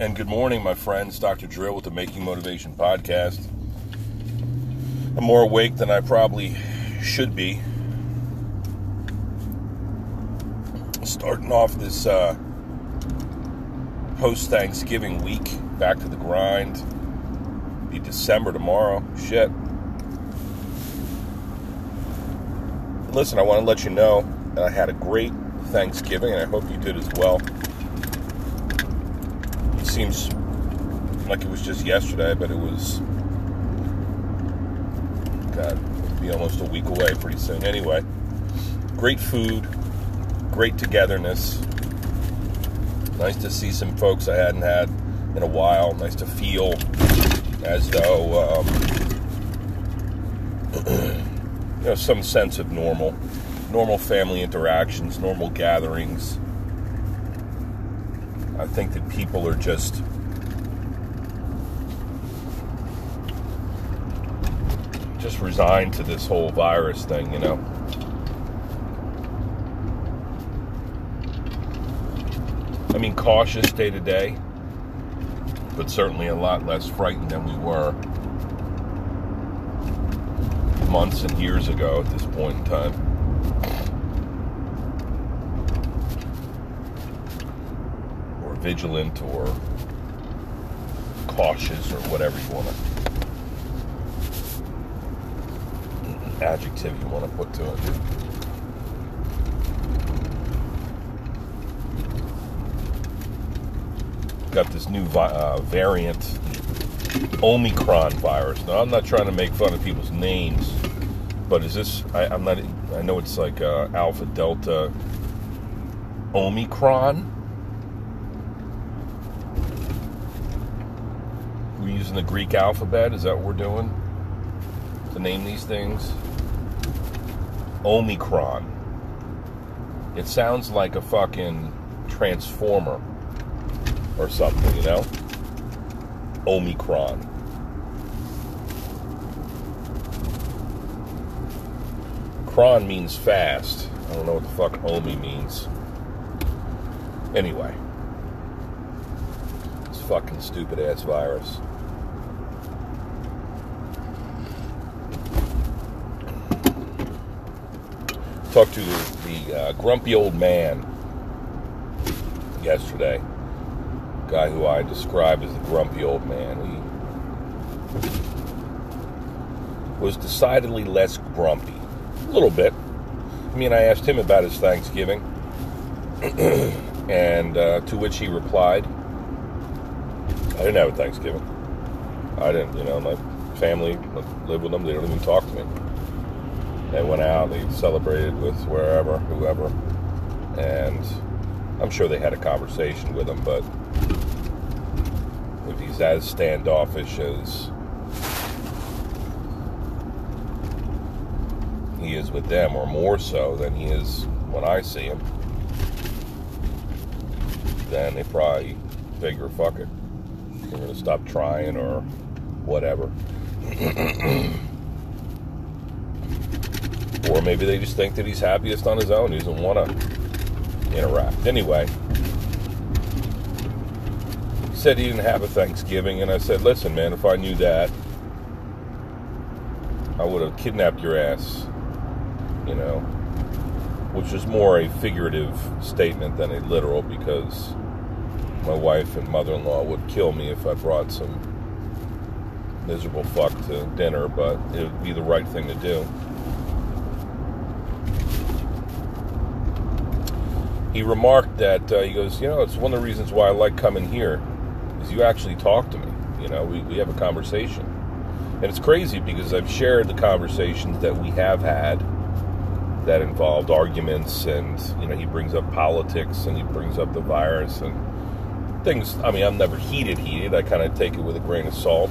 And good morning, my friends. Dr. Drill with the Making Motivation Podcast. I'm more awake than I probably should be. Starting off this uh, post Thanksgiving week, back to the grind. Be December tomorrow. Shit. Listen, I want to let you know that I had a great Thanksgiving, and I hope you did as well seems like it was just yesterday, but it was, God, be almost a week away pretty soon. Anyway, great food, great togetherness. Nice to see some folks I hadn't had in a while. Nice to feel as though, um, you know, some sense of normal, normal family interactions, normal gatherings I think that people are just just resigned to this whole virus thing, you know. I mean, cautious day to day, but certainly a lot less frightened than we were months and years ago at this point in time. Vigilant or cautious or whatever you want to adjective you want to put to it. Got this new vi- uh, variant, Omicron virus. Now, I'm not trying to make fun of people's names, but is this? I, am not. I know it's like uh, Alpha Delta Omicron using the Greek alphabet? Is that what we're doing? To name these things? Omicron. It sounds like a fucking transformer or something, you know? Omicron. Cron means fast. I don't know what the fuck Omi means. Anyway. This fucking stupid ass virus. Talked to the, the uh, grumpy old man yesterday. Guy who I describe as the grumpy old man. He was decidedly less grumpy. A little bit. I mean, I asked him about his Thanksgiving, and uh, to which he replied, I didn't have a Thanksgiving. I didn't, you know, my family live with them, they don't even talk to me. They went out, they celebrated with wherever, whoever, and I'm sure they had a conversation with him, but if he's as standoffish as he is with them, or more so than he is when I see him, then they probably figure, fuck it. Going to stop trying or whatever. Maybe they just think that he's happiest on his own. He doesn't want to interact. Anyway, he said he didn't have a Thanksgiving, and I said, listen, man, if I knew that, I would have kidnapped your ass, you know, which is more a figurative statement than a literal because my wife and mother in law would kill me if I brought some miserable fuck to dinner, but it would be the right thing to do. He remarked that uh, he goes, you know, it's one of the reasons why I like coming here is you actually talk to me. You know, we, we have a conversation. And it's crazy because I've shared the conversations that we have had that involved arguments and, you know, he brings up politics and he brings up the virus and things. I mean, I'm never heated, heated. I kind of take it with a grain of salt.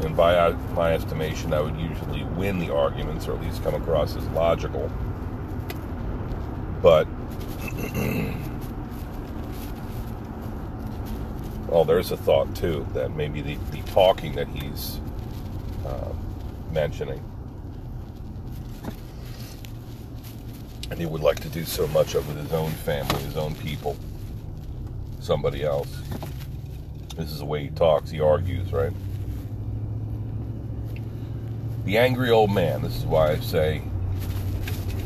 And by my estimation, I would usually win the arguments or at least come across as logical. But, well, there's a thought too that maybe the, the talking that he's uh, mentioning, and he would like to do so much of with his own family, his own people, somebody else. This is the way he talks. He argues, right? The angry old man. This is why I say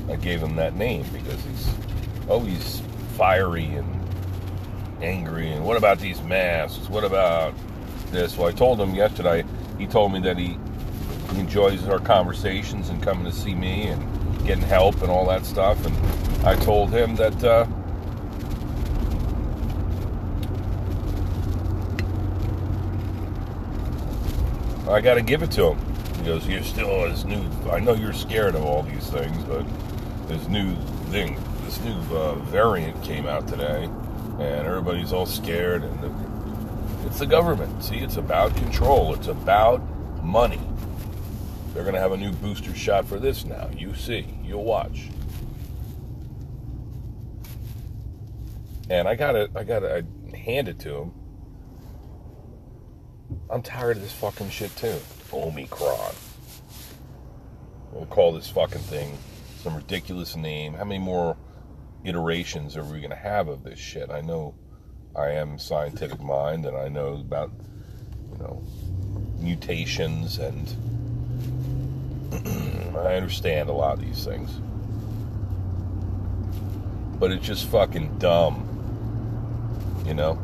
I gave him that name because he's always fiery and angry. And what about these masks? What about this? Well, I told him yesterday. He told me that he, enjoys our conversations and coming to see me and getting help and all that stuff. And I told him that. Uh, I got to give it to him. He goes, "You're still as new. I know you're scared of all these things, but this new thing, this new uh, variant came out today, and everybody's all scared. And the, it's the government. See, it's about control. It's about money. They're going to have a new booster shot for this now. You see, you'll watch." And I got it. I got to I hand it to him I'm tired of this fucking shit too. Omicron. We'll call this fucking thing some ridiculous name. How many more iterations are we going to have of this shit? I know I am scientific mind and I know about, you know, mutations and I understand a lot of these things. But it's just fucking dumb. You know?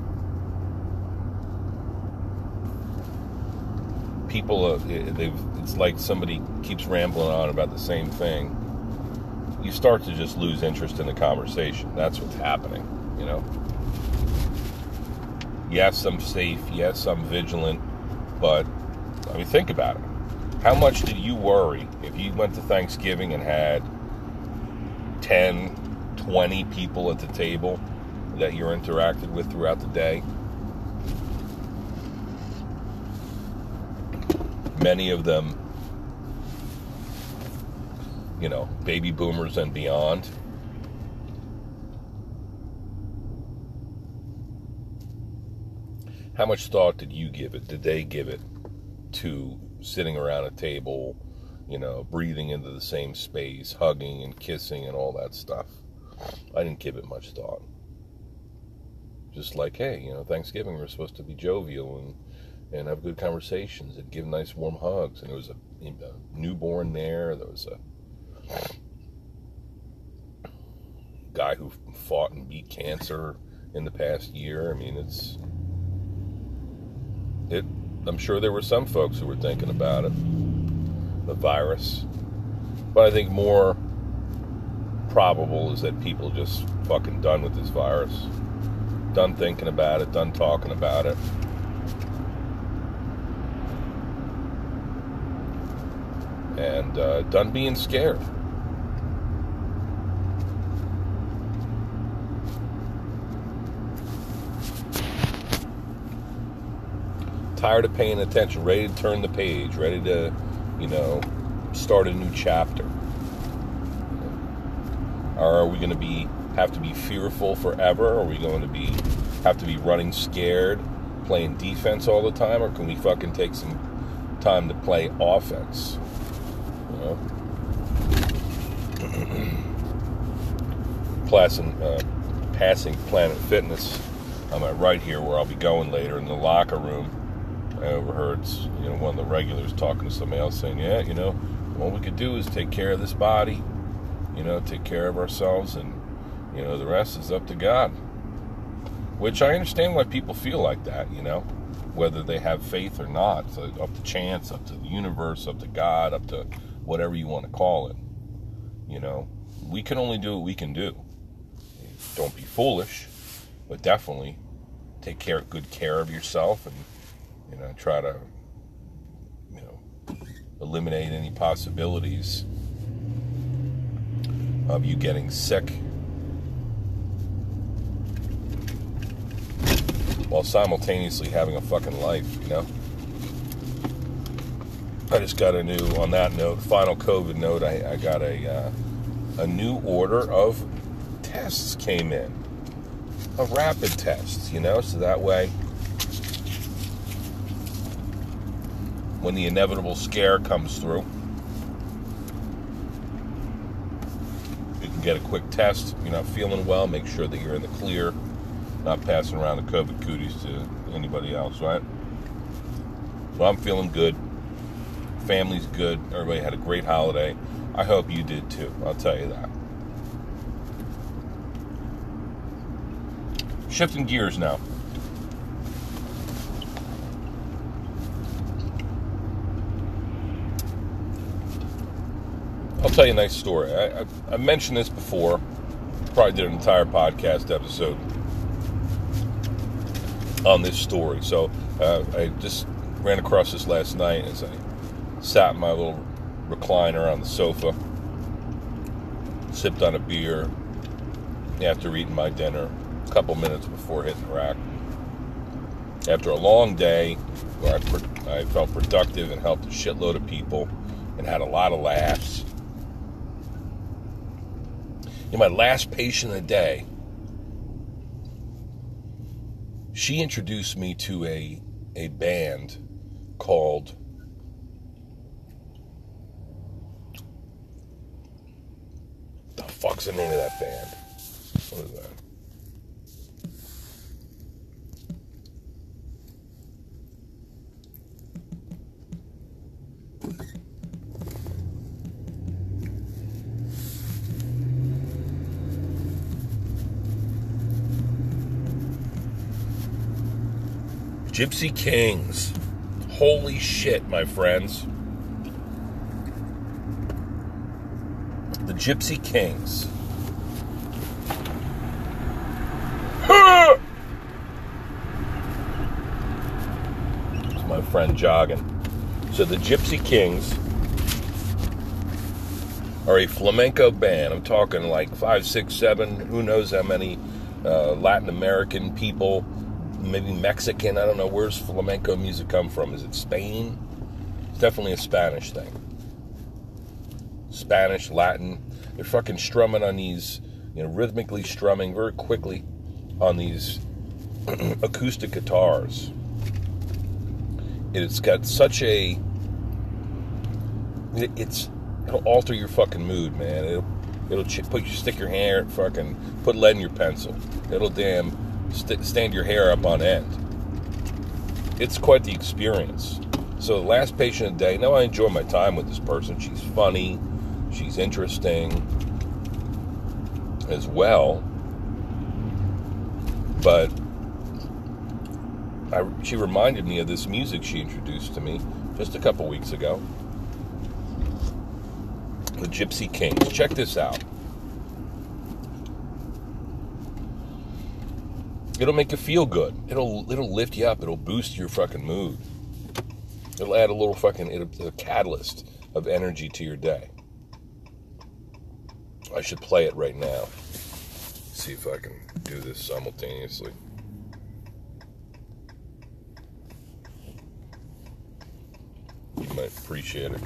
people, uh, it's like somebody keeps rambling on about the same thing. You start to just lose interest in the conversation. That's what's happening, you know? Yes, I'm safe. Yes, I'm vigilant. But, I mean, think about it. How much did you worry if you went to Thanksgiving and had 10, 20 people at the table that you're interacted with throughout the day? many of them, you know, baby boomers and beyond. How much thought did you give it? Did they give it to sitting around a table, you know, breathing into the same space, hugging and kissing and all that stuff? I didn't give it much thought. Just like, hey, you know, Thanksgiving we're supposed to be jovial and and have good conversations and give nice warm hugs. And there was a, a newborn there. There was a guy who fought and beat cancer in the past year. I mean, it's it. I'm sure there were some folks who were thinking about it, the virus, but I think more probable is that people just fucking done with this virus, done thinking about it, done talking about it. and uh, done being scared. Tired of paying attention, ready to turn the page, ready to, you know, start a new chapter. Or are we going to be have to be fearful forever? Are we going to be have to be running scared, playing defense all the time, or can we fucking take some time to play offense? You know. Passing, uh, passing Planet Fitness. I'm at right here where I'll be going later in the locker room. I overheard you know one of the regulars talking to somebody else saying, "Yeah, you know, all we could do is take care of this body, you know, take care of ourselves, and you know the rest is up to God." Which I understand why people feel like that, you know, whether they have faith or not. So up to chance, up to the universe, up to God, up to whatever you want to call it. You know, we can only do what we can do. Don't be foolish, but definitely take care, good care of yourself, and you know, try to, you know, eliminate any possibilities of you getting sick while simultaneously having a fucking life, you know? I just got a new, on that note, final COVID note, I, I got a, uh, a new order of tests came in. Of rapid tests, you know, so that way when the inevitable scare comes through, you can get a quick test. You're not feeling well, make sure that you're in the clear. not passing around the COVID cooties to anybody else, right? So I'm feeling good. Family's good. Everybody had a great holiday. I hope you did too. I'll tell you that. Shifting gears now. Tell you a nice story. I, I, I mentioned this before. Probably did an entire podcast episode on this story. So uh, I just ran across this last night as I sat in my little recliner on the sofa, sipped on a beer after eating my dinner, a couple minutes before hitting the rack. After a long day where I, I felt productive and helped a shitload of people and had a lot of laughs. In my last patient of the day, she introduced me to a a band called the fuck's the name of that band? What is that? Gypsy Kings. Holy shit, my friends. The Gypsy Kings. It's my friend jogging. So the Gypsy Kings are a flamenco band. I'm talking like five, six, seven, who knows how many uh, Latin American people maybe Mexican. I don't know where's flamenco music come from. Is it Spain? It's definitely a Spanish thing. Spanish, Latin. They're fucking strumming on these, you know, rhythmically strumming very quickly on these acoustic guitars. It's got such a. It's it'll alter your fucking mood, man. It'll it'll put you stick your hair, fucking put lead in your pencil. It'll damn st- stand your hair up on end. It's quite the experience. So, the last patient of the day, now I enjoy my time with this person. She's funny, she's interesting as well. But I, she reminded me of this music she introduced to me just a couple weeks ago. The Gypsy Kings. Check this out. It'll make you feel good. It'll it'll lift you up. It'll boost your fucking mood. It'll add a little fucking it'll, a catalyst of energy to your day. I should play it right now. See if I can do this simultaneously. You might appreciate it.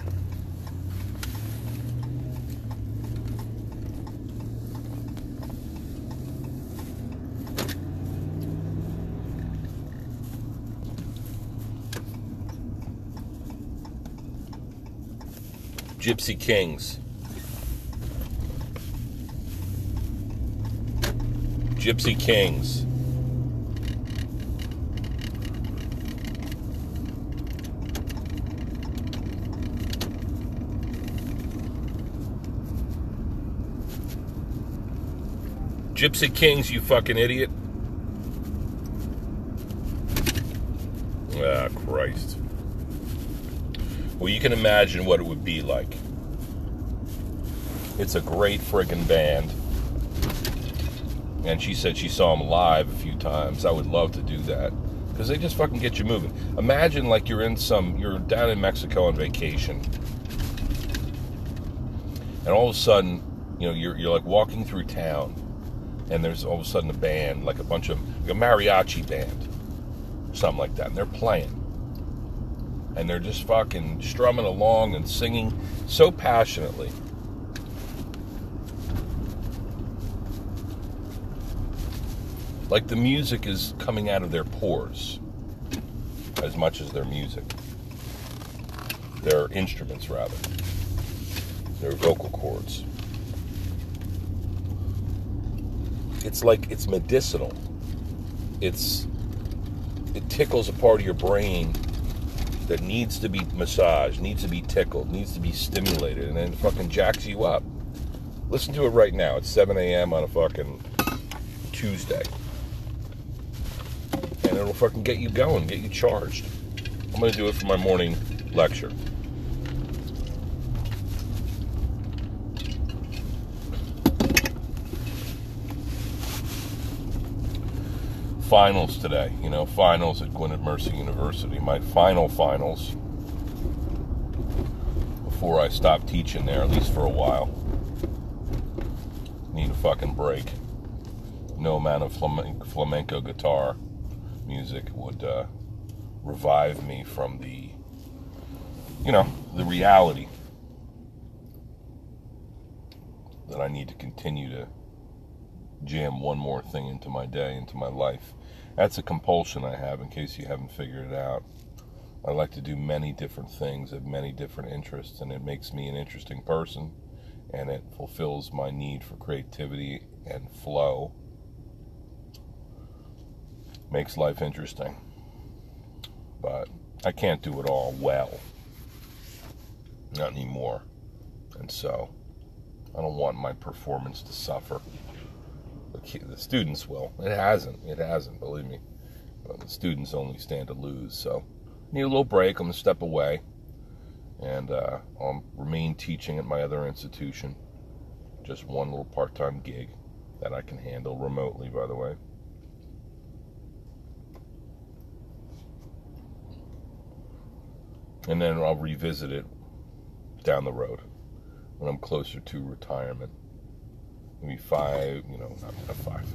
Gypsy Kings. Gypsy Kings. Gypsy Kings, you fucking idiot. Well, you can imagine what it would be like. It's a great friggin' band. And she said she saw them live a few times. I would love to do that. Because they just fucking get you moving. Imagine like you're in some, you're down in Mexico on vacation. And all of a sudden, you know, you're, you're like walking through town. And there's all of a sudden a band, like a bunch of, like a mariachi band. Something like that. And they're playing and they're just fucking strumming along and singing so passionately. Like the music is coming out of their pores as much as their music. Their instruments, rather. Their vocal cords. It's like it's medicinal. it's it tickles a part of your brain that needs to be massaged, needs to be tickled, needs to be stimulated, and then fucking jacks you up. Listen to it right now. It's 7 a.m. on a fucking Tuesday. And it'll fucking get you going, get you charged. I'm going to do it for my morning lecture. Finals today. You know, finals at Gwynedd Mercy University. My final finals before I stop teaching there, at least for a while. Need a fucking break. No amount of flamenco guitar music would uh, revive me from the, you know, the reality that I need to continue to jam one more thing into my day, into my life. That's a compulsion I have, in case you haven't figured it out. I like to do many different things, have many different interests, and it makes me an interesting person, and it fulfills my need for creativity and flow. Makes life interesting. But I can't do it all well. Not anymore. And so, I don't want my performance to suffer the, students will. It hasn't. It hasn't. Believe me. But the students only stand to lose. So need a little break. I'm gonna step away, and uh, I'll remain teaching at my other institution. Just one little part-time gig that I can handle remotely. By the way. And then I'll revisit it down the road when I'm closer to retirement maybe five, you know, not, five,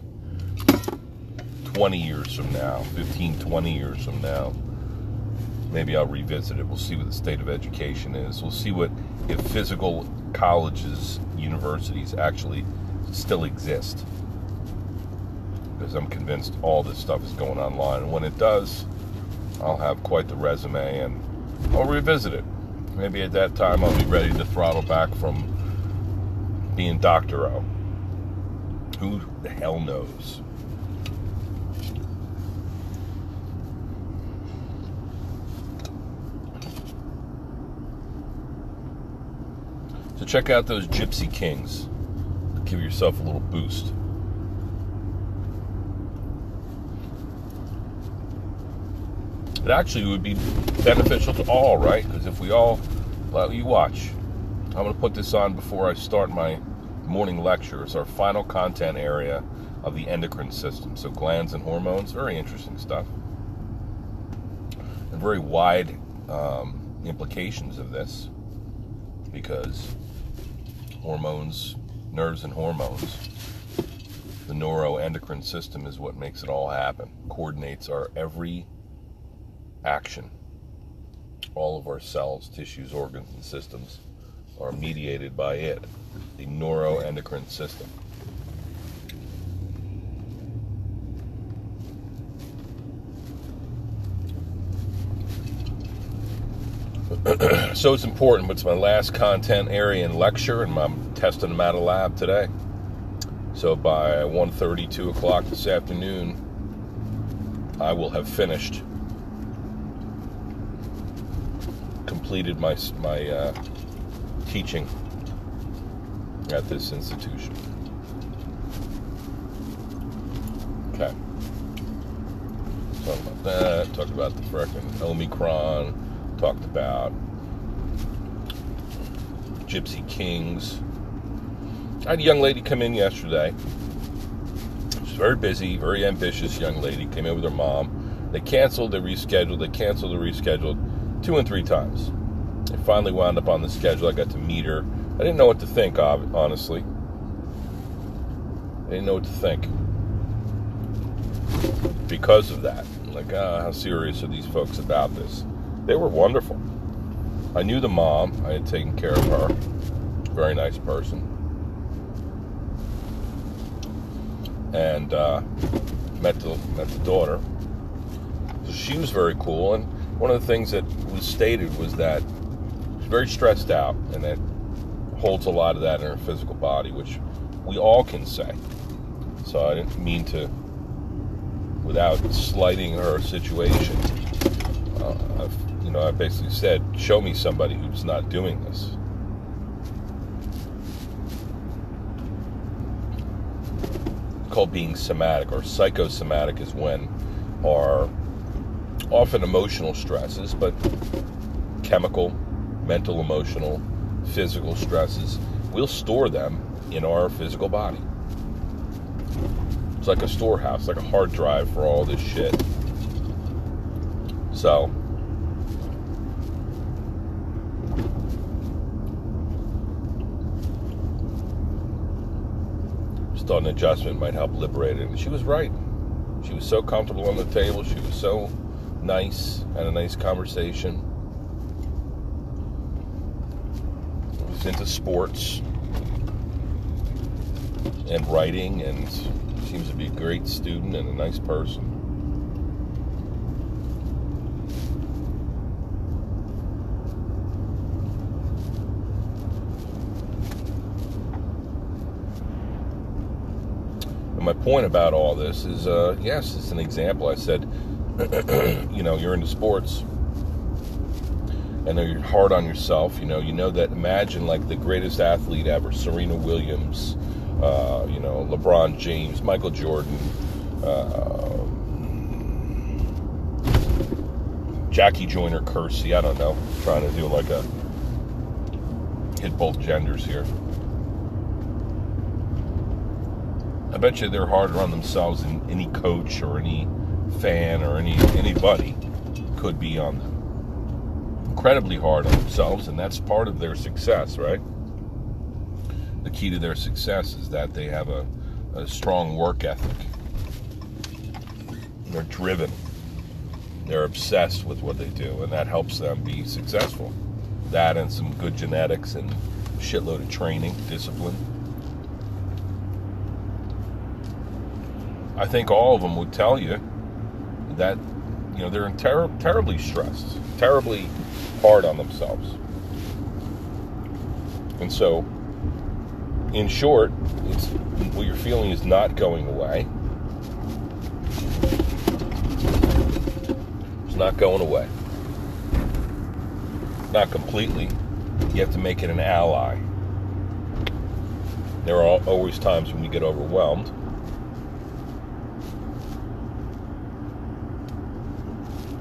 20 years from now, 15, 20 years from now, maybe I'll revisit it. We'll see what the state of education is. We'll see what, if physical colleges, universities actually still exist. Because I'm convinced all this stuff is going online. And when it does, I'll have quite the resume and I'll revisit it. Maybe at that time I'll be ready to throttle back from being Dr. Who the hell knows? So check out those Gypsy Kings. Give yourself a little boost. It actually would be beneficial to all, right? Because if we all, well, you watch. I'm going to put this on before I start my morning lectures, our final content area of the endocrine system. So, glands and hormones, very interesting stuff. And very wide um, implications of this because hormones, nerves, and hormones, the neuroendocrine system is what makes it all happen, coordinates our every action. All of our cells, tissues, organs, and systems are mediated by it, the neuroendocrine system. so it's important, but it's my last content area and lecture, and I'm testing them out of lab today. So by 1.30, 2 o'clock this afternoon, I will have finished, completed my my uh, teaching at this institution. Okay. Talked about that. Talked about the frickin' Omicron. Talked about Gypsy Kings. I had a young lady come in yesterday. She's very busy, very ambitious young lady. Came in with her mom. They canceled, they rescheduled, they canceled, they rescheduled two and three times. I finally wound up on the schedule. I got to meet her. I didn't know what to think honestly. I didn't know what to think because of that. Like, uh, how serious are these folks about this? They were wonderful. I knew the mom. I had taken care of her. Very nice person. And uh, met the met the daughter. So she was very cool. And one of the things that was stated was that very stressed out, and that holds a lot of that in her physical body, which we all can say. So I didn't mean to without slighting her situation. Uh, I've, you know, I basically said, show me somebody who's not doing this. Called being somatic or psychosomatic is when our often emotional stresses, but chemical, mental, emotional, physical stresses, we'll store them in our physical body. It's like a storehouse, like a hard drive for all this shit. So, just thought an adjustment might help liberate it. And she was right. She was so comfortable on the table. She was so nice, had a nice conversation. Was into sports and writing, and seems to be a great student and a nice person. And my point about all this is, uh, yes, it's an example. I said, you know, you're into sports, and you're hard on yourself. You know, you know that. Imagine like the greatest athlete ever, Serena Williams, uh, you know, LeBron James, Michael Jordan, uh, Jackie Joyner Kersee. I don't know. I'm trying to do like a hit both genders here. I bet you they're harder on themselves than any coach or any fan or any anybody could be on them. Incredibly hard on themselves, and that's part of their success, right? The key to their success is that they have a, a strong work ethic. They're driven. They're obsessed with what they do, and that helps them be successful. That and some good genetics and shitload of training, discipline. I think all of them would tell you that you know they're ter- terribly stressed, terribly hard on themselves, and so, in short, what you're feeling is not going away. It's not going away. Not completely. You have to make it an ally. There are always times when we get overwhelmed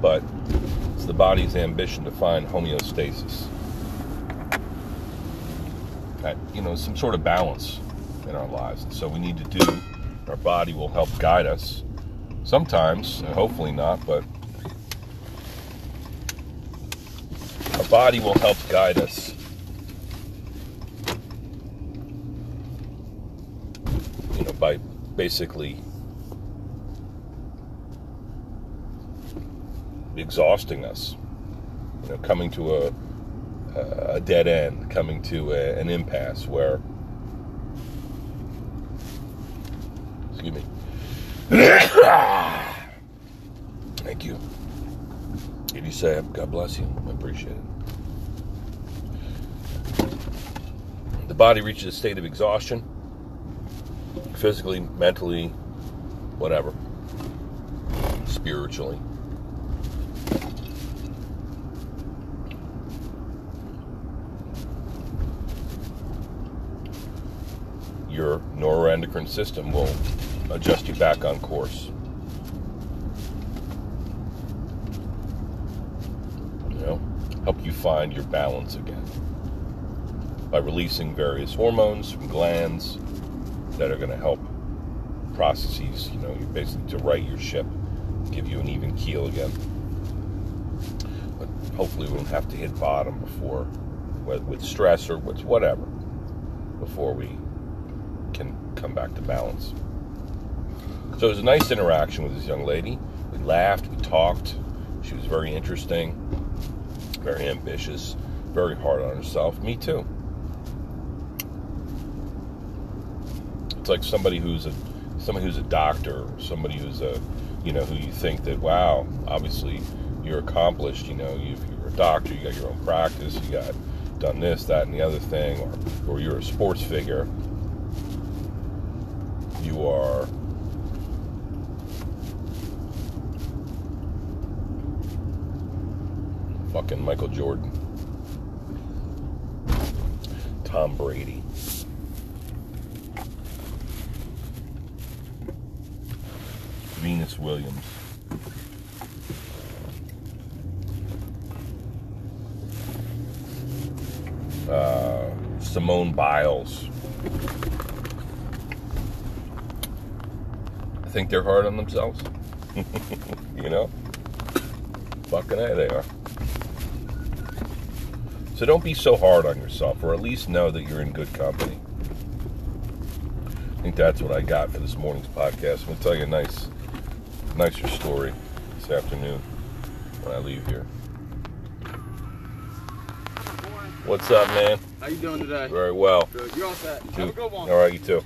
but the body's ambition to find homeostasis. That, you know, some sort of balance in our lives. And so we need to do, our body will help guide us. Sometimes, hopefully not, but our body will help guide us. You know, by basically exhausting us. You know, coming to a a dead end, coming to a, an impasse where. Excuse me. Thank you. Did you say God bless you? I appreciate it. The body reaches a state of exhaustion, physically, mentally, whatever, spiritually. your neuroendocrine system will adjust you back on course. You know, help you find your balance again by releasing various hormones from glands that are going to help processes, you know, basically to right your ship, give you an even keel again. But hopefully, we won't have to hit bottom before, with stress or whatever, before we can come back to balance. So it was a nice interaction with this young lady. We laughed, we talked. She was very interesting, very ambitious, very hard on herself. Me too. It's like somebody who's a somebody who's a doctor, somebody who's a you know who you think that wow, obviously you're accomplished. You know, you you're a doctor, you got your own practice, you got done this, that, and the other thing, or or you're a sports figure are fucking Michael Jordan, Tom Brady. Venus Williams. Uh, Simone Biles. Think they're hard on themselves. you know? Fucking A, they are. So don't be so hard on yourself, or at least know that you're in good company. I think that's what I got for this morning's podcast. I'm gonna tell you a nice, nicer story this afternoon when I leave here. What's up, man? How you doing today? Very well. Good. You all set? Have a good one. All right, you too.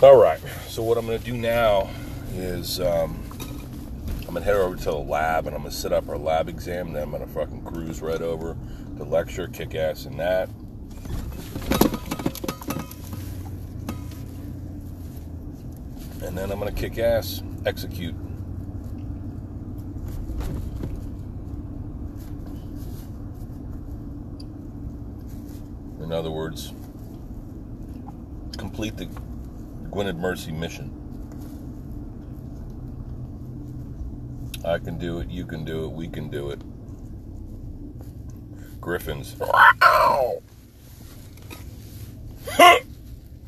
All right. So what I'm going to do now is um, I'm going to head over to the lab and I'm going to set up our lab exam. Then I'm going to fucking cruise right over to lecture, kick ass in that. and then I'm gonna kick ass, execute. In other words, complete the Gwynedd Mercy mission. I can do it, you can do it, we can do it. Griffins.